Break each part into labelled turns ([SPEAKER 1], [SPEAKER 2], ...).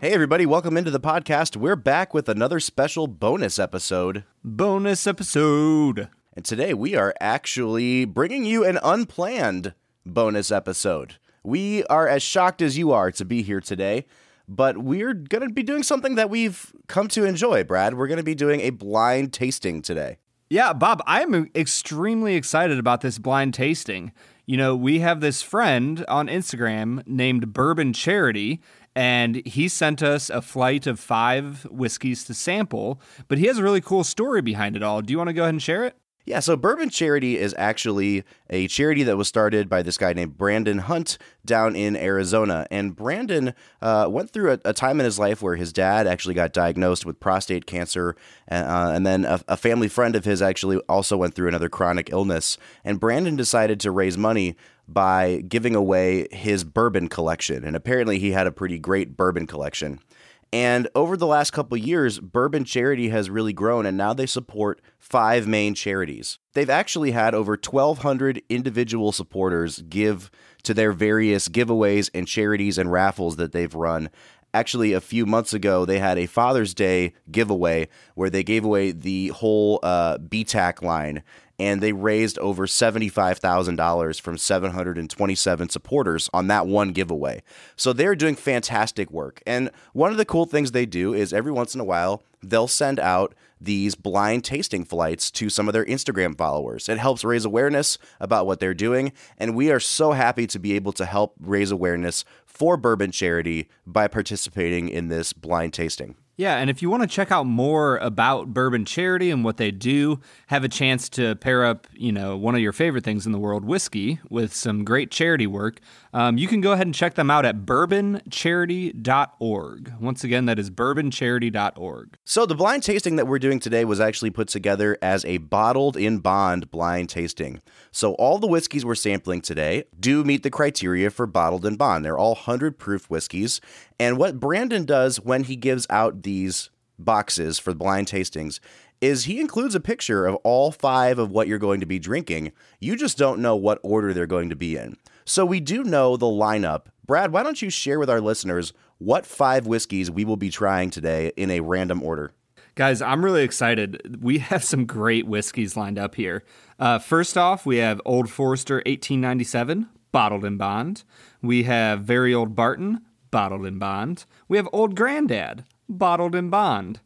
[SPEAKER 1] Hey, everybody, welcome into the podcast. We're back with another special bonus episode.
[SPEAKER 2] Bonus episode.
[SPEAKER 1] And today we are actually bringing you an unplanned bonus episode. We are as shocked as you are to be here today, but we're going to be doing something that we've come to enjoy, Brad. We're going to be doing a blind tasting today.
[SPEAKER 2] Yeah, Bob, I'm extremely excited about this blind tasting. You know, we have this friend on Instagram named Bourbon Charity, and he sent us a flight of five whiskeys to sample, but he has a really cool story behind it all. Do you want to go ahead and share it?
[SPEAKER 1] Yeah, so Bourbon Charity is actually a charity that was started by this guy named Brandon Hunt down in Arizona. And Brandon uh, went through a, a, time in his life where his dad actually got diagnosed with prostate cancer. Uh, and then a, a family friend of his actually also went through another chronic illness. And Brandon decided to raise money by giving away his bourbon collection. And apparently, he had a pretty great bourbon collection. And over the last couple years, Bourbon Charity has really grown, and now they support five main charities. They've actually had over 1,200 individual supporters give to their various giveaways and charities and raffles that they've run. Actually, a few months ago, they had a Father's Day giveaway where they gave away the whole uh, BTAC line and they raised over $75,000 from 727 supporters on that one giveaway. So they're doing fantastic work. And one of the cool things they do is every once in a while, they'll send out these blind tasting flights to some of their Instagram followers. It helps raise awareness about what they're doing. And we are so happy to be able to help raise awareness for Bourbon Charity by participating in this blind tasting.
[SPEAKER 2] Yeah, and if you want to check out more about Bourbon Charity and what they do, have a chance to pair up, you know, one of your favorite things in the world, whiskey, with some great charity work, um, you can go ahead and check them out at bourboncharity.org. Once again, that is bourboncharity.org.
[SPEAKER 1] So the blind tasting that we're doing today was actually put together as a bottled in bond blind tasting. So all the whiskeys we're sampling today do meet the criteria for bottled in bond. They're all 100 proof whiskeys. And what Brandon does when he gives out these boxes for the blind tastings is he includes a picture of all five of what you're going to be drinking. You just don't know what order they're going to be in. So we do know the lineup. Brad, why don't you share with our listeners what five whiskeys we will be trying today in a random order?
[SPEAKER 2] Guys, I'm really excited. We have some great whiskeys lined up here. Uh, first off, we have Old Forester 1897, bottled in bond. We have Very Old Barton, bottled in bond. We have Old Grandad, bottled in bond.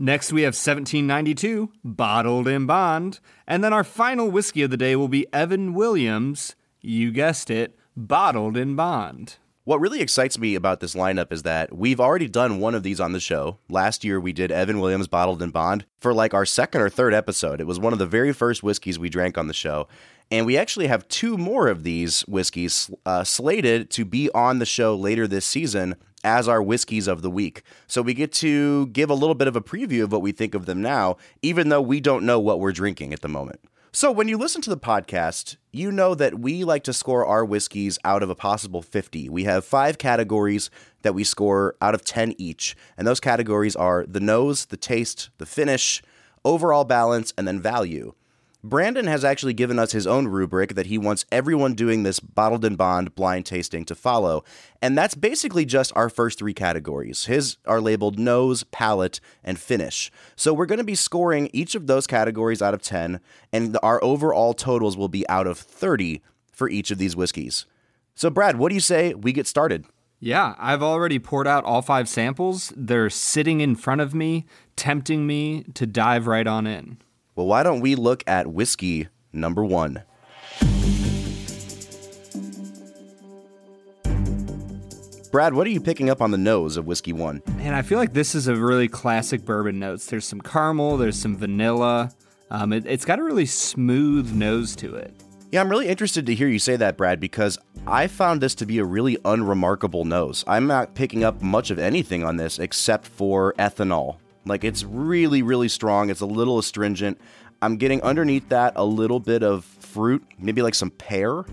[SPEAKER 2] Next, we have 1792, bottled in bond. And then our final whiskey of the day will be Evan Williams, you guessed it, bottled in bond.
[SPEAKER 1] What really excites me about this lineup is that we've already done one of these on the show. Last year, we did Evan Williams Bottled in Bond for like our second or third episode. It was one of the very first whiskeys we drank on the show. And we actually have two more of these whiskeys uh, slated to be on the show later this season as our whiskeys of the week. So we get to give a little bit of a preview of what we think of them now, even though we don't know what we're drinking at the moment. So, when you listen to the podcast, you know that we like to score our whiskeys out of a possible 50. We have five categories that we score out of 10 each. And those categories are the nose, the taste, the finish, overall balance, and then value. Brandon has actually given us his own rubric that he wants everyone doing this bottled in bond blind tasting to follow. And that's basically just our first three categories. His are labeled nose, palate, and finish. So we're going to be scoring each of those categories out of 10, and our overall totals will be out of 30 for each of these whiskeys. So, Brad, what do you say we get started?
[SPEAKER 2] Yeah, I've already poured out all five samples. They're sitting in front of me, tempting me to dive right on in.
[SPEAKER 1] Well, why don't we look at whiskey number one? Brad, what are you picking up on the nose of whiskey one?
[SPEAKER 2] Man, I feel like this is a really classic bourbon notes. There's some caramel, there's some vanilla. Um, it, it's got a really smooth nose to it.
[SPEAKER 1] Yeah, I'm really interested to hear you say that, Brad, because I found this to be a really unremarkable nose. I'm not picking up much of anything on this except for ethanol. Like, it's really, really strong. It's a little astringent. I'm getting underneath that a little bit of fruit, maybe like some pear,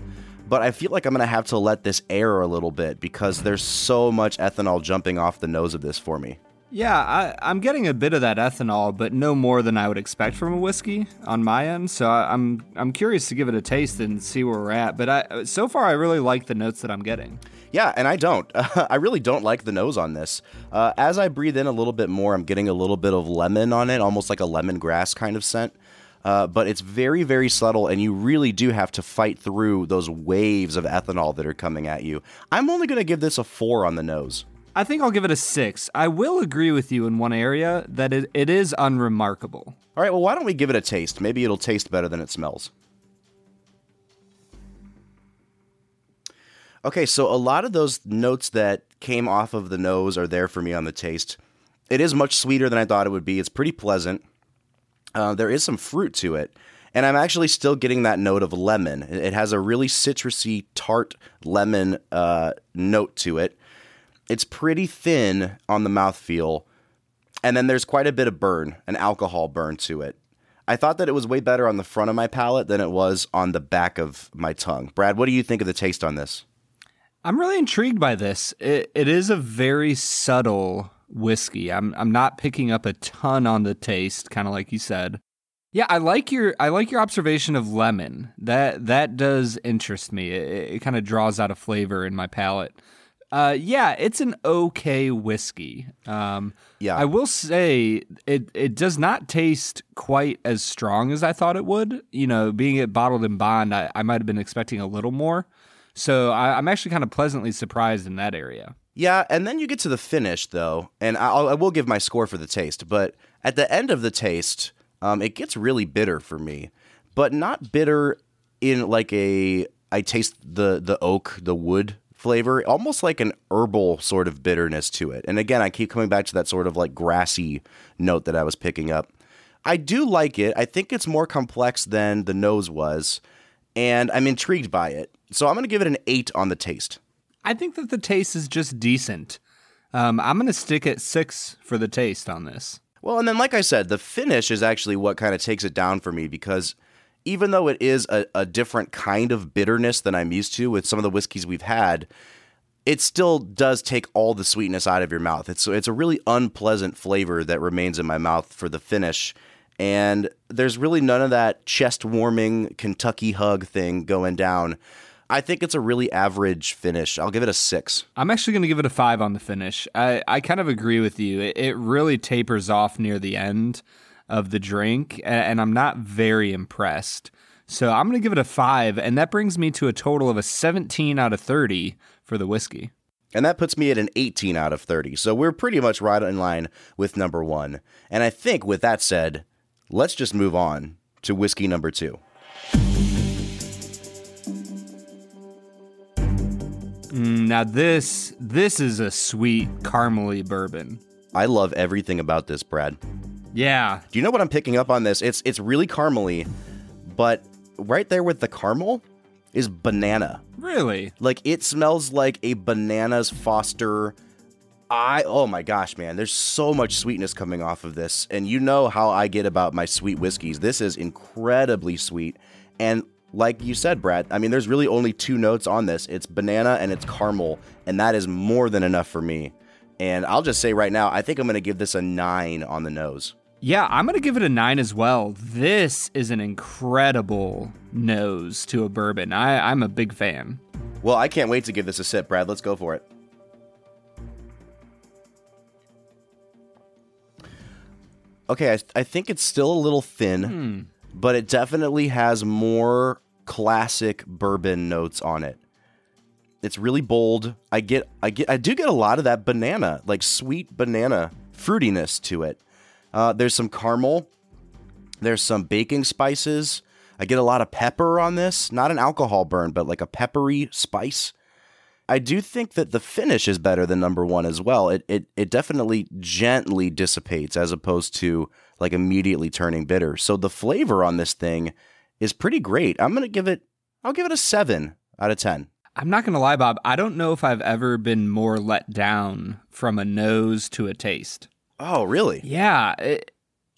[SPEAKER 1] but I feel like I'm to have to let this air a little bit because there's so much ethanol jumping off the nose of this for me.
[SPEAKER 2] Yeah, I, am getting a bit of that ethanol, but no more than I would expect from a whiskey on my end. So I, am I'm, I'm curious to give it a taste and see where we're at. But I, so far, I really like the notes that I'm getting.
[SPEAKER 1] Yeah, and I don't. I really don't like the nose on this. Uh, as I breathe in a little bit more, I'm getting a little bit of lemon on it, almost like a lemongrass kind of scent. Uh, but it's very, very subtle, and you really do have to fight through those waves of ethanol that are coming at you. I'm only going to give this a four on the nose.
[SPEAKER 2] I think I'll give it a six. I will agree with you in one area that it, it is unremarkable.
[SPEAKER 1] All right, well, why don't we give it a taste? Maybe it'll taste better than it smells. Okay, so a lot of those notes that came off of the nose are there for me on the taste. It is much sweeter than I thought it would be. It's pretty pleasant. Uh, there is some fruit to it. And I'm actually still getting that note of lemon. It has a really citrusy, tart lemon uh, note to it. It's pretty thin on the mouthfeel, and then there's quite a bit of burn, an alcohol burn to it. I thought that it was way better on the front of my palate than it was on the back of my tongue. Brad, what do you think of the taste on this?
[SPEAKER 2] I'm really intrigued by this. It, it is a very subtle whiskey. I'm I'm not picking up a ton on the taste, kind of like you said. Yeah, I like your I like your observation of lemon. That that does interest me. It, it kind of draws out a flavor in my palate. Uh, yeah, it's an okay whiskey. Um,
[SPEAKER 1] yeah,
[SPEAKER 2] I will say it it does not taste quite as strong as I thought it would. You know, being it bottled in bond, I, I might have been expecting a little more. So I, I'm actually kind of pleasantly surprised in that area.
[SPEAKER 1] Yeah, and then you get to the finish though, and I'll, I will give my score for the taste, but at the end of the taste, um, it gets really bitter for me, but not bitter in like a I taste the the oak, the wood flavor, almost like an herbal sort of bitterness to it. And again, I keep coming back to that sort of like grassy note that I was picking up. I do like it. I think it's more complex than the nose was, and I'm intrigued by it. So I'm going to give it an 8 on the taste.
[SPEAKER 2] I think that the taste is just decent. Um, I'm going to stick at 6 for the taste on this.
[SPEAKER 1] Well, and then like I said, the finish is actually what kind of takes it down for me because even though it is a, a different kind of bitterness than I'm used to with some of the whiskeys we've had, it still does take all the sweetness out of your mouth. It's it's a really unpleasant flavor that remains in my mouth for the finish. And there's really none of that chest warming Kentucky hug thing going down. I think it's a really average finish. I'll give it a six.
[SPEAKER 2] I'm actually going to give it a five on the finish. I, I kind of agree with you. It, it really tapers off near the end of the drink, and I'm not very impressed. So I'm going to give it a five, and that brings me to a total of a 17 out of 30 for the whiskey.
[SPEAKER 1] And that puts me at an 18 out of 30. So we're pretty much right in line with number one. And I think with that said, let's just move on to whiskey number two.
[SPEAKER 2] Mm, now this this is a sweet caramely bourbon.
[SPEAKER 1] I love everything about this, Brad.
[SPEAKER 2] Yeah.
[SPEAKER 1] Do you know what I'm picking up on this? It's it's really caramely, but right there with the caramel is banana.
[SPEAKER 2] Really?
[SPEAKER 1] Like it smells like a bananas Foster. I oh my gosh, man, there's so much sweetness coming off of this. And you know how I get about my sweet whiskeys. This is incredibly sweet. And like you said, Brad, I mean, there's really only two notes on this. It's banana and it's caramel, and that is more than enough for me. And I'll just say right now, I think I'm going to give this a nine on the nose.
[SPEAKER 2] Yeah, I'm going to give it a nine as well. This is an incredible nose to a bourbon. I, I'm a big fan.
[SPEAKER 1] Well, I can't wait to give this a sip, Brad. Let's go for it. Okay, I, I think it's still a little thin, hmm. but it definitely has more classic bourbon notes on it. It's really bold. I get I get I do get a lot of that banana, like sweet banana fruitiness to it. Uh, there's some caramel. There's some baking spices. I get a lot of pepper on this. Not an alcohol burn, but like a peppery spice. I do think that the finish is better than number one as well. It it it definitely gently dissipates as opposed to like immediately turning bitter. So the flavor on this thing is pretty great. I'm gonna give it I'll give it a seven out of 10.
[SPEAKER 2] I'm not going to lie, Bob. I don't know if I've ever been more let down from a nose to a taste.
[SPEAKER 1] Oh, really?
[SPEAKER 2] Yeah. It,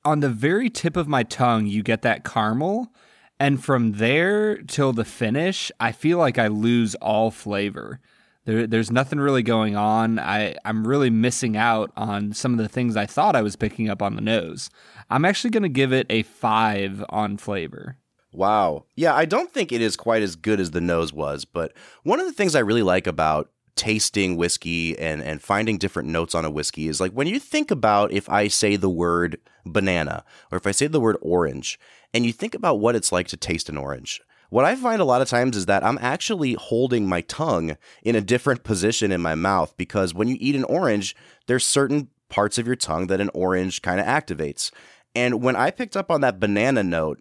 [SPEAKER 2] on the very tip of my tongue, you get that caramel. And from there till the finish, I feel like I lose all flavor. There, there's nothing really going on. I, I'm really missing out on some of the things I thought I was picking up on the nose. I'm actually going to give it a five on flavor.
[SPEAKER 1] Wow. Yeah, I don't think it is quite as good as the nose was, but one of the things I really like about tasting whiskey and and finding different notes on a whiskey is like when you think about if I say the word banana or if I say the word orange and you think about what it's like to taste an orange. What I find a lot of times is that I'm actually holding my tongue in a different position in my mouth because when you eat an orange, there's certain parts of your tongue that an orange kind of activates. And when I picked up on that banana note,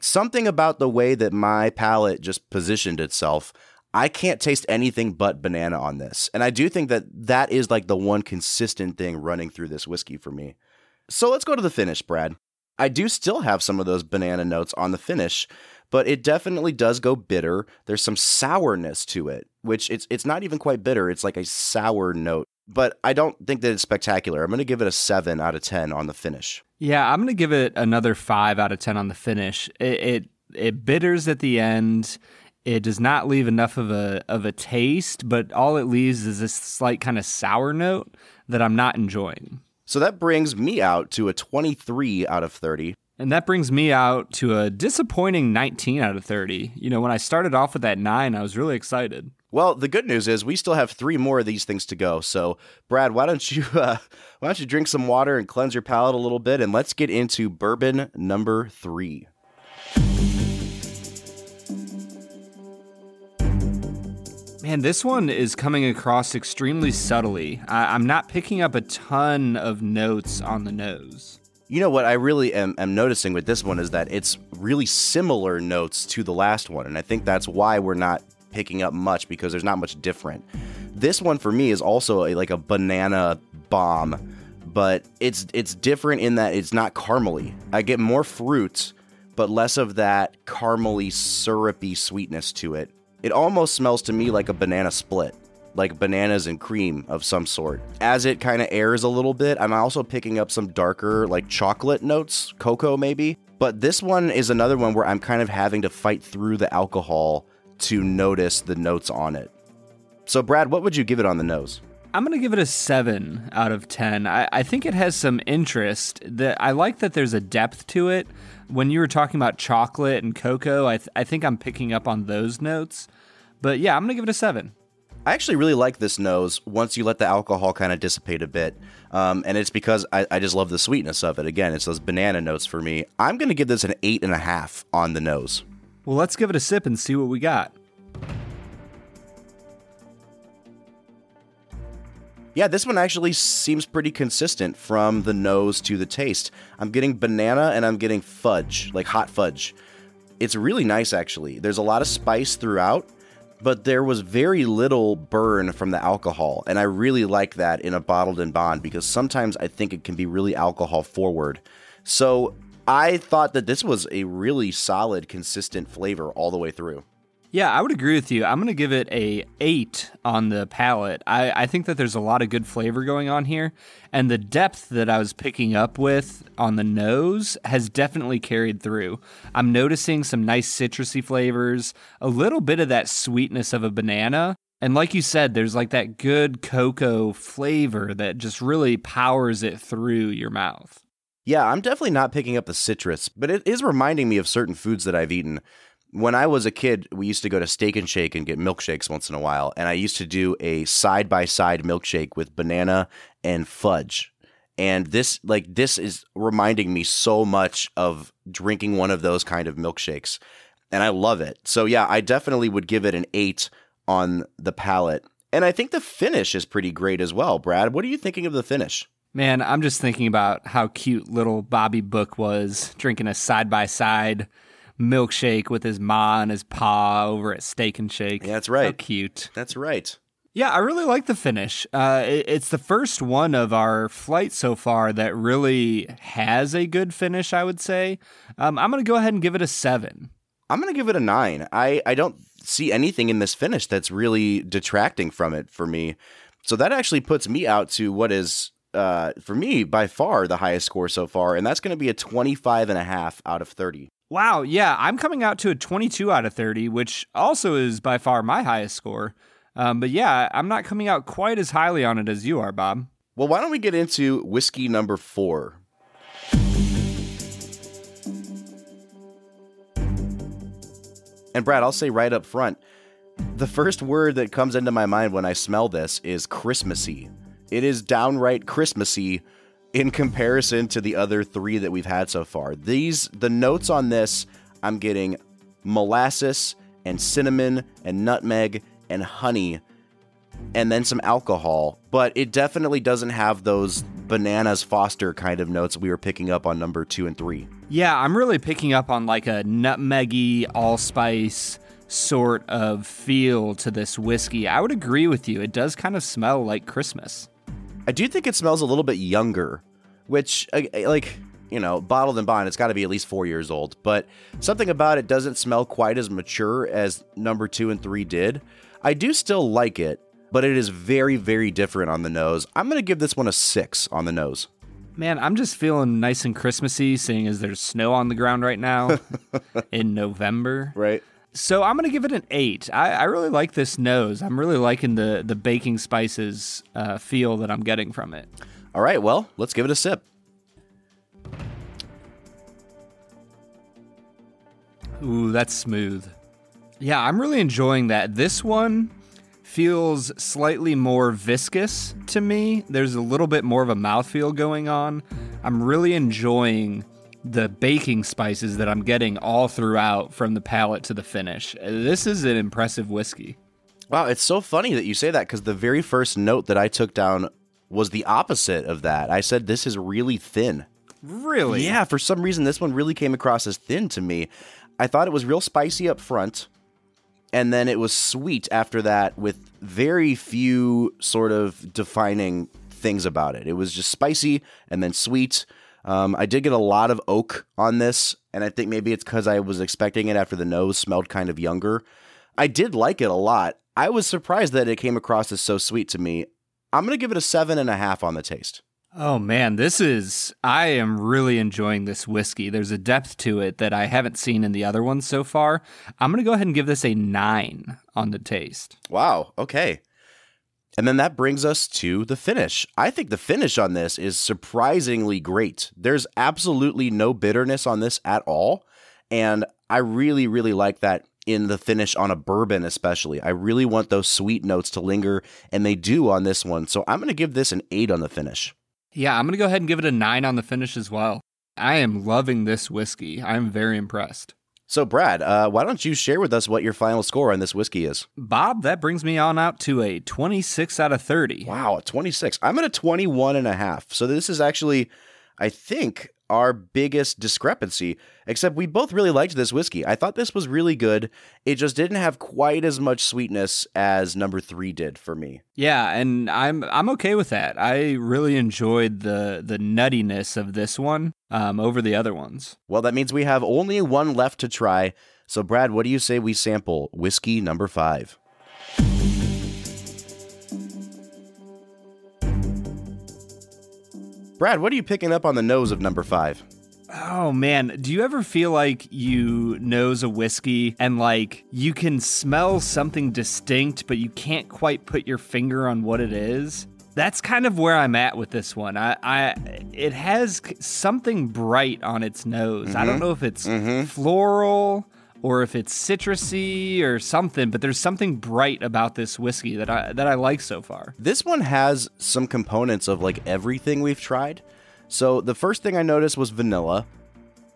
[SPEAKER 1] something about the way that my palate just positioned itself, I can't taste anything but banana on this. And I do think that that is like the one consistent thing running through this whiskey for me. So let's go to the finish, Brad. I do still have some of those banana notes on the finish, but it definitely does go bitter. There's some sourness to it, which it's it's not even quite bitter. It's like a sour note. But I don't think that it's spectacular. I'm going to give it a 7 out of 10 on the finish.
[SPEAKER 2] Yeah, I'm going to give it another 5 out of 10 on the finish. It it, it bitters at the end. It does not leave enough of a of a taste, but all it leaves is this slight kind of sour note that I'm not enjoying.
[SPEAKER 1] So that brings me out to a 23 out of 30.
[SPEAKER 2] And that brings me out to a disappointing 19 out of 30. You know, when I started off with that 9, I was really excited.
[SPEAKER 1] Well, the good news is we still have 3 more of these things to go. So, Brad, why don't you uh, why don't you drink some water and cleanse your palate a little bit and let's get into bourbon number 3.
[SPEAKER 2] Man, this one is coming across extremely subtly. I- am not picking up a ton of notes on the nose.
[SPEAKER 1] You know what I really am, am, noticing with this one is that it's really similar notes to the last one, and I think that's why we're not picking up much because there's not much different. This one for me is also a, like a banana bomb, but it's it's different in that it's not caramely. I get more fruit, but less of that caramely syrupy sweetness to it. It almost smells to me like a banana split, like bananas and cream of some sort. As it kind of airs a little bit, I'm also picking up some darker, like chocolate notes, cocoa maybe. But this one is another one where I'm kind of having to fight through the alcohol to notice the notes on it. So, Brad, what would you give it on the nose?
[SPEAKER 2] I'm going to give it a 7 out of 10. I, I think it has some interest. That I like that there's a depth to it. When you were talking about chocolate and cocoa, I, th- I think I'm picking up on those notes. But yeah, I'm going to give it a 7.
[SPEAKER 1] I actually really like this nose once you let the alcohol kind of dissipate a bit. Um, and it's because I, I, just love the sweetness of it. Again, it's those banana notes for me. I'm going to give this an 8.5 on the nose.
[SPEAKER 2] Well, let's give it a sip and see what we got.
[SPEAKER 1] Yeah, this one actually seems pretty consistent from the nose to the taste. I'm getting banana and I'm getting fudge, like hot fudge. It's really nice, actually. There's a lot of spice throughout, but there was very little burn from the alcohol. And I really like that in a bottled in bond because sometimes I think it can be really alcohol forward. So I thought that this was a really solid, consistent flavor all the way through.
[SPEAKER 2] Yeah, I would agree with you. I'm going to give it a eight on the palate. I, I think that there's a lot of good flavor going on here, and the depth that I was picking up with on the nose has definitely carried through. I'm noticing some nice citrusy flavors, a little bit of that sweetness of a banana, and like you said, there's like that good cocoa flavor that just really powers it through your mouth.
[SPEAKER 1] Yeah, I'm definitely not picking up the citrus, but it is reminding me of certain foods that I've eaten when I was a kid, we used to go to Steak and Shake and get milkshakes once in a while. And I used to do a side by side milkshake with banana and fudge. And this, like, this is reminding me so much of drinking one of those kind of milkshakes. And I love it. So, yeah, I definitely would give it an eight on the palate. And I think the finish is pretty great as well. Brad, what are you thinking of the finish?
[SPEAKER 2] Man, I'm just thinking about how cute little Bobby Book was drinking a side by side milkshake with his ma and his pa over at Steak and Shake.
[SPEAKER 1] Yeah, that's right. How
[SPEAKER 2] cute.
[SPEAKER 1] That's right.
[SPEAKER 2] Yeah, I really like the finish. Uh, it, it's the first one of our flight so far that really has a good finish, I would say. Um, I'm going to go ahead and give it a seven.
[SPEAKER 1] I'm going to give it a nine. I, I don't see anything in this finish that's really detracting from it for me. So that actually puts me out to what is, uh, for me, by far the highest score so far. And that's going to be a 25 and a half out of 30.
[SPEAKER 2] Wow, yeah, I'm coming out to a 22 out of 30, which also is by far my highest score. Um, but yeah, I'm not coming out quite as highly on it as you are, Bob.
[SPEAKER 1] Well, why don't we get into whiskey number four? And Brad, I'll say right up front, the first word that comes into my mind when I smell this is Christmassy. It is downright Christmassy in comparison to the other three that we've had so far. These, the notes on this, I'm getting molasses and cinnamon and nutmeg and honey and then some alcohol, but it definitely doesn't have those bananas Foster kind of notes we were picking up on number two and three.
[SPEAKER 2] Yeah, I'm really picking up on like a nutmeggy, allspice sort of feel to this whiskey. I would agree with you. It does kind of smell like Christmas.
[SPEAKER 1] I do think it smells a little bit younger, which, like, you know, bottled in bond, it's got to be at least four years old. But something about it doesn't smell quite as mature as number two and three did. I do still like it, but it is very, very different on the nose. I'm to give this one a six on the nose.
[SPEAKER 2] Man, I'm just feeling nice and Christmassy, seeing as there's snow on the ground right now in November.
[SPEAKER 1] Right.
[SPEAKER 2] So I'm gonna give it an eight. I, I, really like this nose. I'm really liking the the baking spices uh, feel that I'm getting from it.
[SPEAKER 1] All right, well, let's give it a sip.
[SPEAKER 2] Ooh, that's smooth. Yeah, I'm really enjoying that. This one feels slightly more viscous to me. There's a little bit more of a mouthfeel going on. I'm really enjoying the baking spices that I'm getting all throughout from the palate to the finish. This is an impressive whiskey.
[SPEAKER 1] Wow, it's so funny that you say that because the very first note that I took down was the opposite of that. I said this is really thin.
[SPEAKER 2] Really?
[SPEAKER 1] Yeah, for some reason this one really came across as thin to me. I thought it was real spicy up front and then it was sweet after that with very few sort of defining things about it. It was just spicy and then sweet. Um, I did get a lot of oak on this, and I think maybe it's because I was expecting it after the nose smelled kind of younger. I did like it a lot. I was surprised that it came across as so sweet to me. I'm going to give it a seven and a half on the taste.
[SPEAKER 2] Oh man, this is I am really enjoying this whiskey. There's a depth to it that I haven't seen in the other ones so far. I'm going to go ahead and give this a 9 on the taste.
[SPEAKER 1] Wow, okay. And then that brings us to the finish. I think the finish on this is surprisingly great. There's absolutely no bitterness on this at all, and I really really like that in the finish on a bourbon especially. I really want those sweet notes to linger and they do on this one. So I'm going to give this an 8 on the finish.
[SPEAKER 2] Yeah, I'm going to go ahead and give it a nine on the finish as well. I am loving this whiskey. I'm very impressed.
[SPEAKER 1] So, Brad, uh, why don't you share with us what your final score on this whiskey is?
[SPEAKER 2] Bob, that brings me on out to a 26 out of 30.
[SPEAKER 1] Wow, 26. I'm at a 21 and a half. So, this is actually, I think, our biggest discrepancy, except we both really liked this whiskey. I thought this was really good. It just didn't have quite as much sweetness as number 3 did for me.
[SPEAKER 2] Yeah, and I'm I'm okay with that. I really enjoyed the the nuttiness of this one um, over the other ones.
[SPEAKER 1] Well, that means we have only one left to try. So Brad, what do you say we sample whiskey number 5? Brad, what are you picking up on the nose of number five?
[SPEAKER 2] Oh man, do you ever feel like you nose a whiskey and like you can smell something distinct, but you can't quite put your finger on what it is? That's kind of where I'm at with this one. I, I it has something bright on its nose. Mm-hmm. I don't mm-hmm. know if it's mm-hmm. floral or if it's citrusy or something, but there's something bright about this whiskey that I that I like so far.
[SPEAKER 1] This one has some components of like everything we've tried. So the first thing I noticed was vanilla.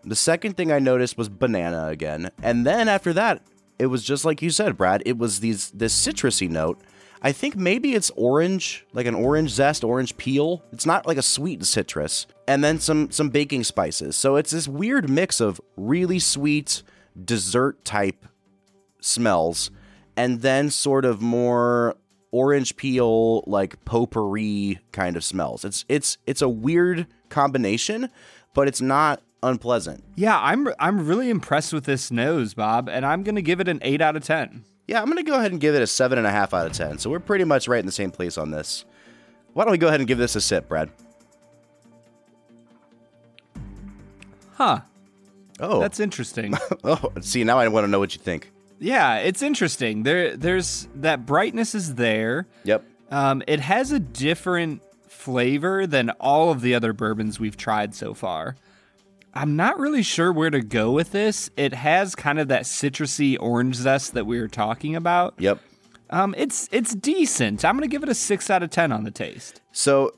[SPEAKER 1] The second thing I noticed was banana again. And then after that, it was just like you said, Brad, it was these this citrusy note. I think maybe it's orange, like an orange zest, orange peel. It's not like a sweet citrus. And then some some baking spices. So it's this weird mix of really sweet, dessert type smells and then sort of more orange peel like potpourri kind of smells. It's it's it's a weird combination, but it's not unpleasant.
[SPEAKER 2] Yeah, I'm I'm really impressed with this nose, Bob, and I'm gonna give it an eight out of ten.
[SPEAKER 1] Yeah, I'm going to go ahead and give it a 7.5 out of 10. So we're pretty much right in the same place on this. Why don't we go ahead and give this a sip, Brad?
[SPEAKER 2] Huh.
[SPEAKER 1] Oh,
[SPEAKER 2] That's interesting.
[SPEAKER 1] oh, see, now I want to know what you think.
[SPEAKER 2] yeah, it's interesting. There there's that brightness is there.
[SPEAKER 1] Yep.
[SPEAKER 2] Um, it has a different flavor than all of the other bourbons we've tried so far. I'm not really sure where to go with this. It has kind of that citrusy orange zest that we were talking about.
[SPEAKER 1] Yep.
[SPEAKER 2] Um, it's it's decent. I'm gonna give it a six out of ten on the taste.
[SPEAKER 1] So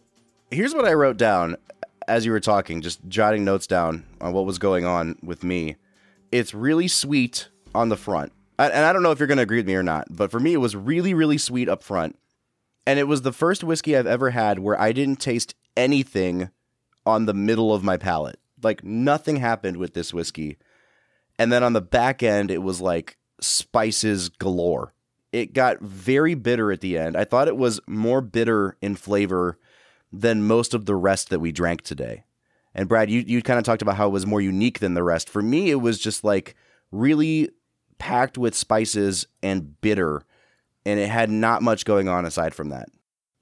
[SPEAKER 1] here's what I wrote down as you were talking, just jotting notes down on what was going on with me. It's really sweet on the front. I- And I don't know if you're going to agree with me or not, but for me, it was really, really sweet up front. And it was the first whiskey I've ever had where I didn't taste anything on the middle of my palate. Like nothing happened with this whiskey. And then on the back end, it was like spices galore. It got very bitter at the end. I thought it was more bitter in flavor than most of the rest that we drank today. And Brad, you, you kind of talked about how it was more unique than the rest. For me, it was just like really packed with spices and bitter, and it had not much going on aside from that.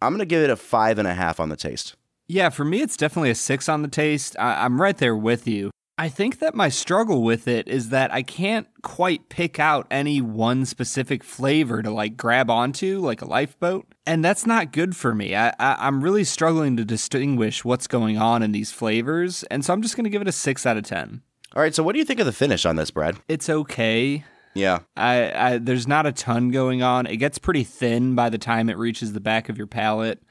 [SPEAKER 1] I'm gonna give it a five and a half on the taste.
[SPEAKER 2] Yeah, for me, it's definitely a six on the taste. I- I'm right there with you. I think that my struggle with it is that I can't quite pick out any one specific flavor to like grab onto, like a lifeboat. And that's not good for me. I, I, I'm really struggling to distinguish what's going on in these flavors. And so I'm just going to give it a six out of 10.
[SPEAKER 1] All right, so what do you think of the finish on this, Brad?
[SPEAKER 2] It's okay.
[SPEAKER 1] Yeah,
[SPEAKER 2] I, I there's not a ton going on. It gets pretty thin by the time it reaches the back of your palate.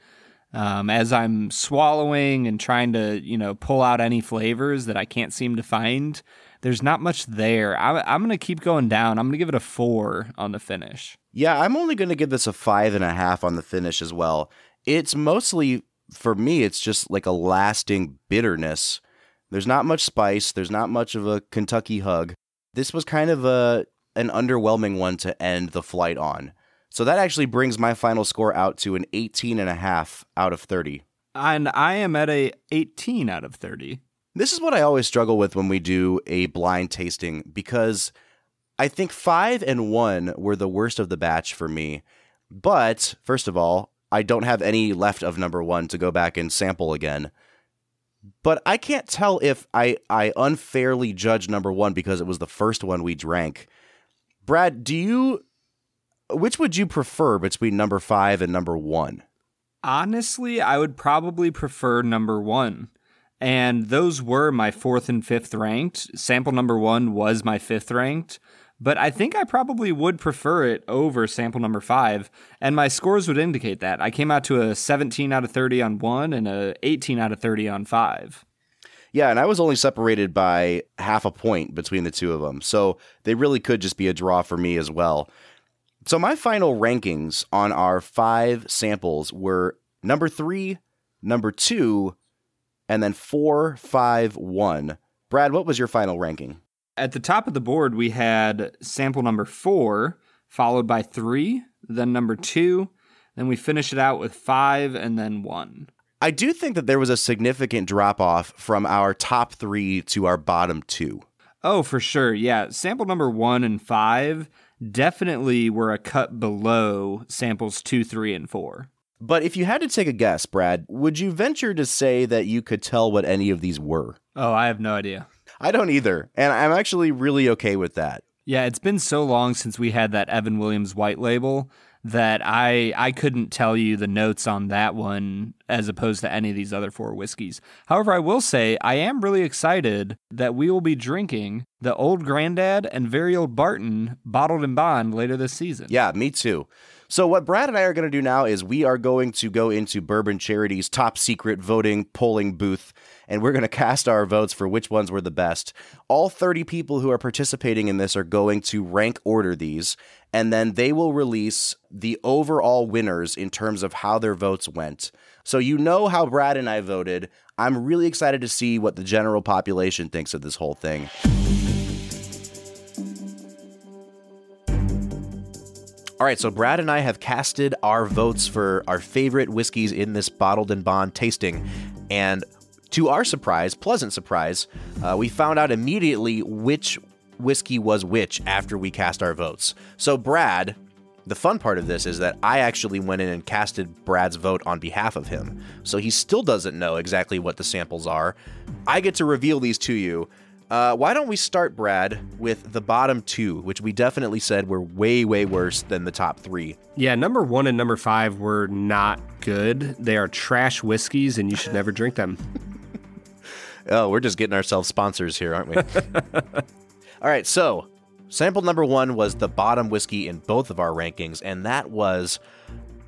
[SPEAKER 2] Um, as I'm swallowing and trying to, you know, pull out any flavors that I can't seem to find, there's not much there. I, I'm gonna keep going down. I'm gonna give it a four on the finish.
[SPEAKER 1] Yeah, I'm only going to give this a five and a half on the finish as well. It's mostly, for me, it's just like a lasting bitterness. There's not much spice, there's not much of a Kentucky hug. This was kind of a an underwhelming one to end the flight on. So that actually brings my final score out to an 18 and a half out of 30.
[SPEAKER 2] And I am at a 18 out of 30.
[SPEAKER 1] This is what I always struggle with when we do a blind tasting because I think five and one were the worst of the batch for me. But first of all, I don't have any left of number one to go back and sample again. But I can't tell if I, I unfairly judge number one because it was the first one we drank. Brad, do you which would you prefer between number five and number one?
[SPEAKER 2] Honestly, I would probably prefer number one. And those were my fourth and fifth ranked. Sample number one was my fifth ranked. But I think I probably would prefer it over sample number five. And my scores would indicate that. I came out to a 17 out of 30 on one and a 18 out of 30 on five.
[SPEAKER 1] Yeah, and I was only separated by half a point between the two of them. So they really could just be a draw for me as well. So my final rankings on our five samples were number three, number two, and then four, five, one. Brad, what was your final ranking?
[SPEAKER 2] At the top of the board, we had sample number four, followed by three, then number two. Then we finish it out with five and then one.
[SPEAKER 1] I do think that there was a significant drop off from our top three to our bottom two.
[SPEAKER 2] Oh, for sure. Yeah. Sample number one and five definitely were a cut below samples two, three, and four.
[SPEAKER 1] But if you had to take a guess, Brad, would you venture to say that you could tell what any of these were?
[SPEAKER 2] Oh, I have no idea.
[SPEAKER 1] I don't either. And I'm actually really okay with that.
[SPEAKER 2] Yeah, it's been so long since we had that Evan Williams white label that I I couldn't tell you the notes on that one as opposed to any of these other four whiskeys. However, I will say I am really excited that we will be drinking the Old Grandad and Very Old Barton bottled in bond later this season.
[SPEAKER 1] Yeah, me too. So, what Brad and I are going to do now is we are going to go into Bourbon Charity's top secret voting polling booth, and we're going to cast our votes for which ones were the best. All 30 people who are participating in this are going to rank order these, and then they will release the overall winners in terms of how their votes went. So, you know how Brad and I voted. I'm really excited to see what the general population thinks of this whole thing. All right, so Brad and I have casted our votes for our favorite whiskeys in this bottled in bond tasting. And To our surprise, pleasant surprise, uh, we found out immediately which whiskey was which after we cast our votes. So, Brad, the fun part of this is that I actually went in and casted Brad's vote on behalf of him. So he still doesn't know exactly what the samples are. I get to reveal these to you. Uh, why don't we start, Brad, with the bottom two, which we definitely said were way, way worse than the top three?
[SPEAKER 2] Yeah, number one and number five were not good. They are trash whiskeys, and you should never drink them.
[SPEAKER 1] oh, we're just getting ourselves sponsors here, aren't we? All right, so sample number one was the bottom whiskey in both of our rankings, and that was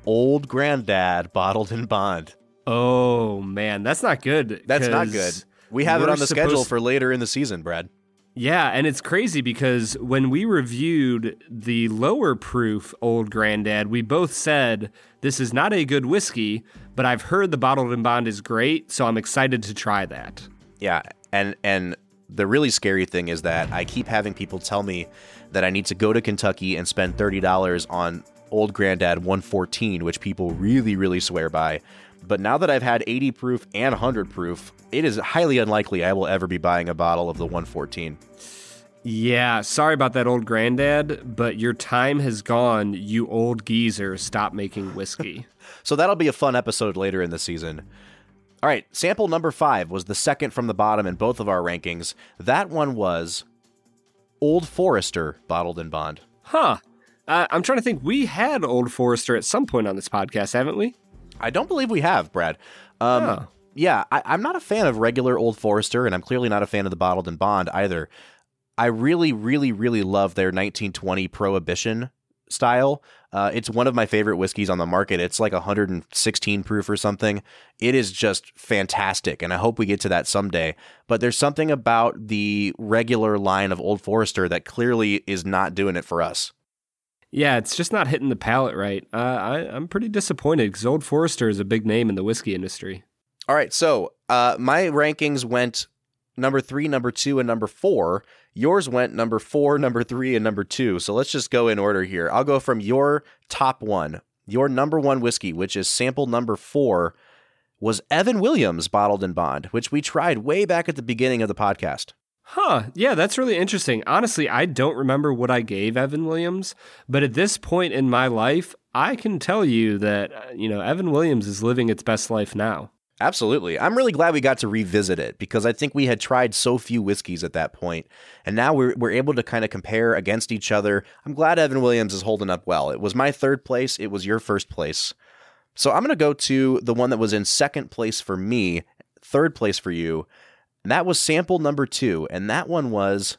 [SPEAKER 1] Old Granddad Bottled in Bond.
[SPEAKER 2] Oh, man, that's not good.
[SPEAKER 1] That's not good. We have it on the schedule for later in the season, Brad.
[SPEAKER 2] Yeah, and it's crazy because when we reviewed the lower proof Old Granddad, we both said this is not a good whiskey, but I've heard the bottled in bond is great, so I'm excited to try that.
[SPEAKER 1] Yeah, and and the really scary thing is that I keep having people tell me that I need to go to Kentucky and spend $30 on Old Granddad 114, which people really really swear by. But now that I've had 80 proof and 100 proof, it is highly unlikely I will ever be buying a bottle of the 114.
[SPEAKER 2] Yeah, sorry about that old granddad, but your time has gone, you old geezer. Stop making whiskey.
[SPEAKER 1] so that'll be a fun episode later in the season. All right, sample number five was the second from the bottom in both of our rankings. That one was Old Forester bottled in bond.
[SPEAKER 2] Huh. Uh, I'm trying to think. We had Old Forester at some point on this podcast, haven't we?
[SPEAKER 1] I don't believe we have, Brad. Um, oh. Yeah, I, I'm not a fan of regular Old Forester, and I'm clearly not a fan of the bottled in bond either. I really, really, really love their 1920 Prohibition style. Uh, it's one of my favorite whiskeys on the market. It's like 116 proof or something. It is just fantastic, and I hope we get to that someday. But there's something about the regular line of Old Forester that clearly is not doing it for us.
[SPEAKER 2] Yeah, it's just not hitting the palate right. Uh, I, am pretty disappointed because Old Forester is a big name in the whiskey industry.
[SPEAKER 1] All right, so uh, my rankings went number three, number two, and number four. Yours went number four, number three, and number two. So let's just go in order here. I'll go from your top one. Your number one whiskey, which is sample number four, was Evan Williams bottled in bond, which we tried way back at the beginning of the podcast.
[SPEAKER 2] Huh. Yeah, that's really interesting. Honestly, I don't remember what I gave Evan Williams, but at this point in my life, I can tell you that, uh, you know, Evan Williams is living its best life now.
[SPEAKER 1] Absolutely. I'm really glad we got to revisit it because I think we had tried so few whiskeys at that point, and now we're, we're able to kind of compare against each other. I'm glad Evan Williams is holding up well. It was my third place, it was your first place. So I'm going to go to the one that was in second place for me, third place for you, and that was sample number two. And that one was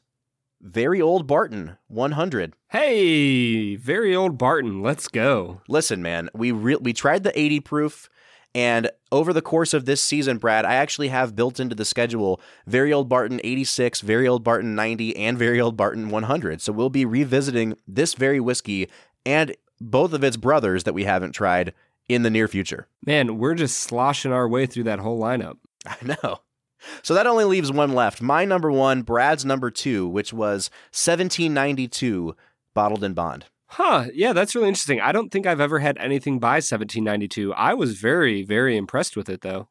[SPEAKER 1] very old Barton 100.
[SPEAKER 2] Hey, very old Barton. Let's go.
[SPEAKER 1] Listen, man, we re- we tried the 80 proof. And over the course of this season, Brad, I actually have built into the schedule Very Old Barton 86, Very Old Barton 90, and Very Old Barton 100. So we'll be revisiting this very whiskey and both of its brothers that we haven't tried in the near future.
[SPEAKER 2] Man, we're just sloshing our way through that whole lineup.
[SPEAKER 1] I know. So that only leaves one left. My number one, Brad's number two, which was 1792 Bottled in Bond.
[SPEAKER 2] Huh. Yeah, that's really interesting. I don't think I've ever had anything by 1792. I was very, very impressed with it, though.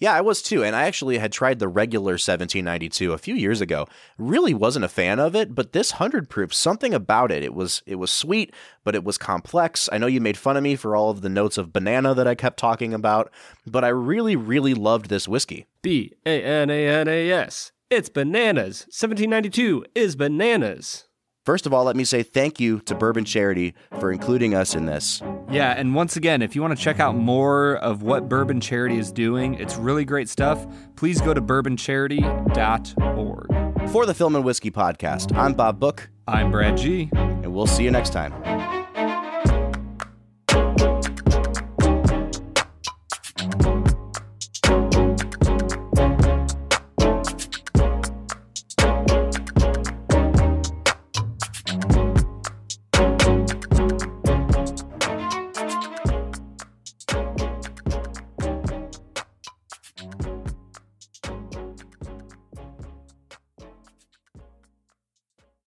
[SPEAKER 1] Yeah, I was too. And I actually had tried the regular 1792 a few years ago. Really wasn't a fan of it, but this 100 proof, something about it. It was it was sweet, but it was complex. I know you made fun of me for all of the notes of banana that I kept talking about, but I really really loved this whiskey.
[SPEAKER 2] B A N A N A S. It's bananas. 1792 is bananas.
[SPEAKER 1] First of all, let me say thank you to Bourbon Charity for including us in this.
[SPEAKER 3] Yeah, and once again, if you want to check out more of what Bourbon Charity is doing, it's really great stuff. Please go to bourboncharity.org.
[SPEAKER 1] For the Film and Whiskey Podcast, I'm Bob Book.
[SPEAKER 3] I'm Brad G.
[SPEAKER 1] And we'll see you next time.